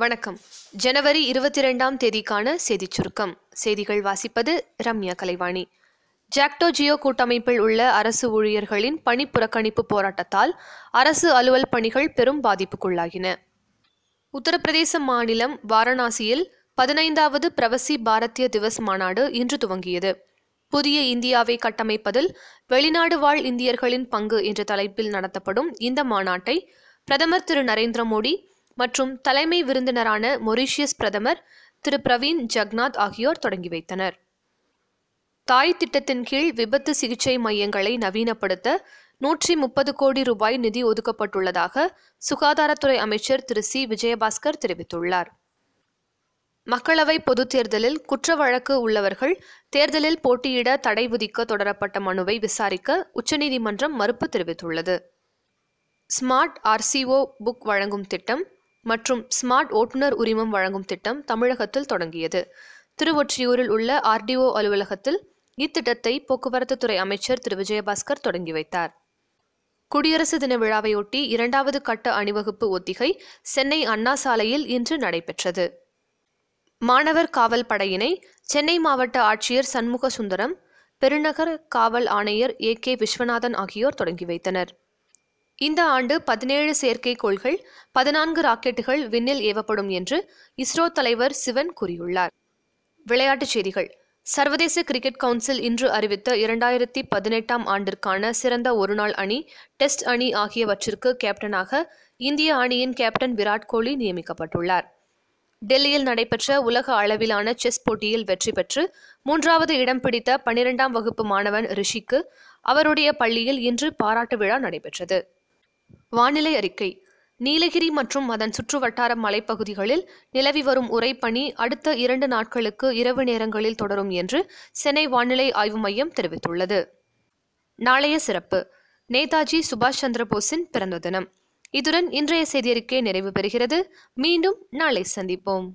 வணக்கம். ஜனவரி இருபத்தி ரெண்டாம் தேதிக்கான செய்திச் சுருக்கம். செய்திகள் வாசிப்பது ரம்யா கலைவாணி. ஜாக்டோ ஜியோ கூட்டமைப்பில் உள்ள அரசு ஊழியர்களின் பணி புறக்கணிப்பு போராட்டத்தால் அரசு அலுவல் பணிகள் பெரும் பாதிப்புக்குள்ளாகின. உத்தரப்பிரதேச மாநிலம் வாரணாசியில் பதினைந்தாவது பிரவசி பாரதிய திவஸ் மாநாடு இன்று துவங்கியது. புதிய இந்தியாவை கட்டமைப்பதில் வெளிநாடு வாழ் இந்தியர்களின் பங்கு என்ற தலைப்பில் நடத்தப்படும் இந்த மாநாட்டை பிரதமர் திரு நரேந்திர மோடி மற்றும் தலைமை விருந்தினரான மொரீஷியஸ் பிரதமர் திரு. பிரவீன் ஜக்நாத் ஆகியோர் தொடங்கி வைத்தனர். தாய் திட்டத்தின் கீழ் விபத்து சிகிச்சை மையங்களை நவீனப்படுத்த நூற்றி முப்பது கோடி ரூபாய் நிதி ஒதுக்கப்பட்டுள்ளதாக சுகாதாரத்துறை அமைச்சர் திரு. சி. விஜயபாஸ்கர் தெரிவித்துள்ளார். மக்களவை பொதுத் தேர்தலில் குற்ற வழக்கு உள்ளவர்கள் தேர்தலில் போட்டியிட தடை விதிக்க தொடரப்பட்ட மனுவை விசாரிக்க உச்சநீதிமன்றம் மறுப்பு தெரிவித்துள்ளது. ஸ்மார்ட் ஆர்சிஓ புக் வழங்கும் திட்டம் மற்றும் ஸ்மார்ட் ஓட்டுநர் உரிமம் வழங்கும் திட்டம் தமிழகத்தில் தொடங்கியது. திருவொற்றியூரில் உள்ள ஆர்டிஓ அலுவலகத்தில் இத்திட்டத்தை போக்குவரத்து துறை அமைச்சர் திரு. விஜயபாஸ்கர் தொடங்கி வைத்தார். குடியரசு தின விழாவையொட்டி இரண்டாவது கட்ட அணிவகுப்பு ஒத்திகை சென்னை அண்ணா சாலையில் இன்று நடைபெற்றது. மாணவர் காவல் படையினை சென்னை மாவட்ட ஆட்சியர் சண்முக சுந்தரம் பெருநகர் காவல் ஆணையர் ஏ கே விஸ்வநாதன் ஆகியோர் தொடங்கி வைத்தனர். இந்த ஆண்டு பதினேழு செயற்கைக்கோள்கள் பதினான்கு ராக்கெட்டுகள் விண்ணில் ஏவப்படும் என்று இஸ்ரோ தலைவர் சிவன் கூறியுள்ளார். விளையாட்டுச் செய்திகள். சர்வதேச கிரிக்கெட் கவுன்சில் இன்று அறிவித்த இரண்டாயிரத்தி பதினெட்டாம் ஆண்டிற்கான சிறந்த ஒருநாள் அணி டெஸ்ட் அணி ஆகியவற்றிற்கு கேப்டனாக இந்திய அணியின் கேப்டன் விராட் கோலி நியமிக்கப்பட்டுள்ளார். டெல்லியில் நடைபெற்ற உலக அளவிலான செஸ் போட்டியில் வெற்றி பெற்று மூன்றாவது இடம் பிடித்த பனிரெண்டாம் வகுப்பு மாணவன் ரிஷிக்கு அவருடைய பள்ளியில் இன்று பாராட்டு விழா நடைபெற்றது. வானிலை அறிக்கை. நீலகிரி மற்றும் அதன் சுற்றுவட்டார மலைப்பகுதிகளில் நிலவி வரும் உறைபனி அடுத்த இரண்டு நாட்களுக்கு இரவு நேரங்களில் தொடரும் என்று சென்னை வானிலை ஆய்வு மையம் தெரிவித்துள்ளது. நாளைய சிறப்பு. நேதாஜி சுபாஷ் சந்திர போஸின் பிறந்த தினம். இதுடன் இன்றைய செய்தியறிக்கை நிறைவு பெறுகிறது. மீண்டும் நாளை சந்திப்போம்.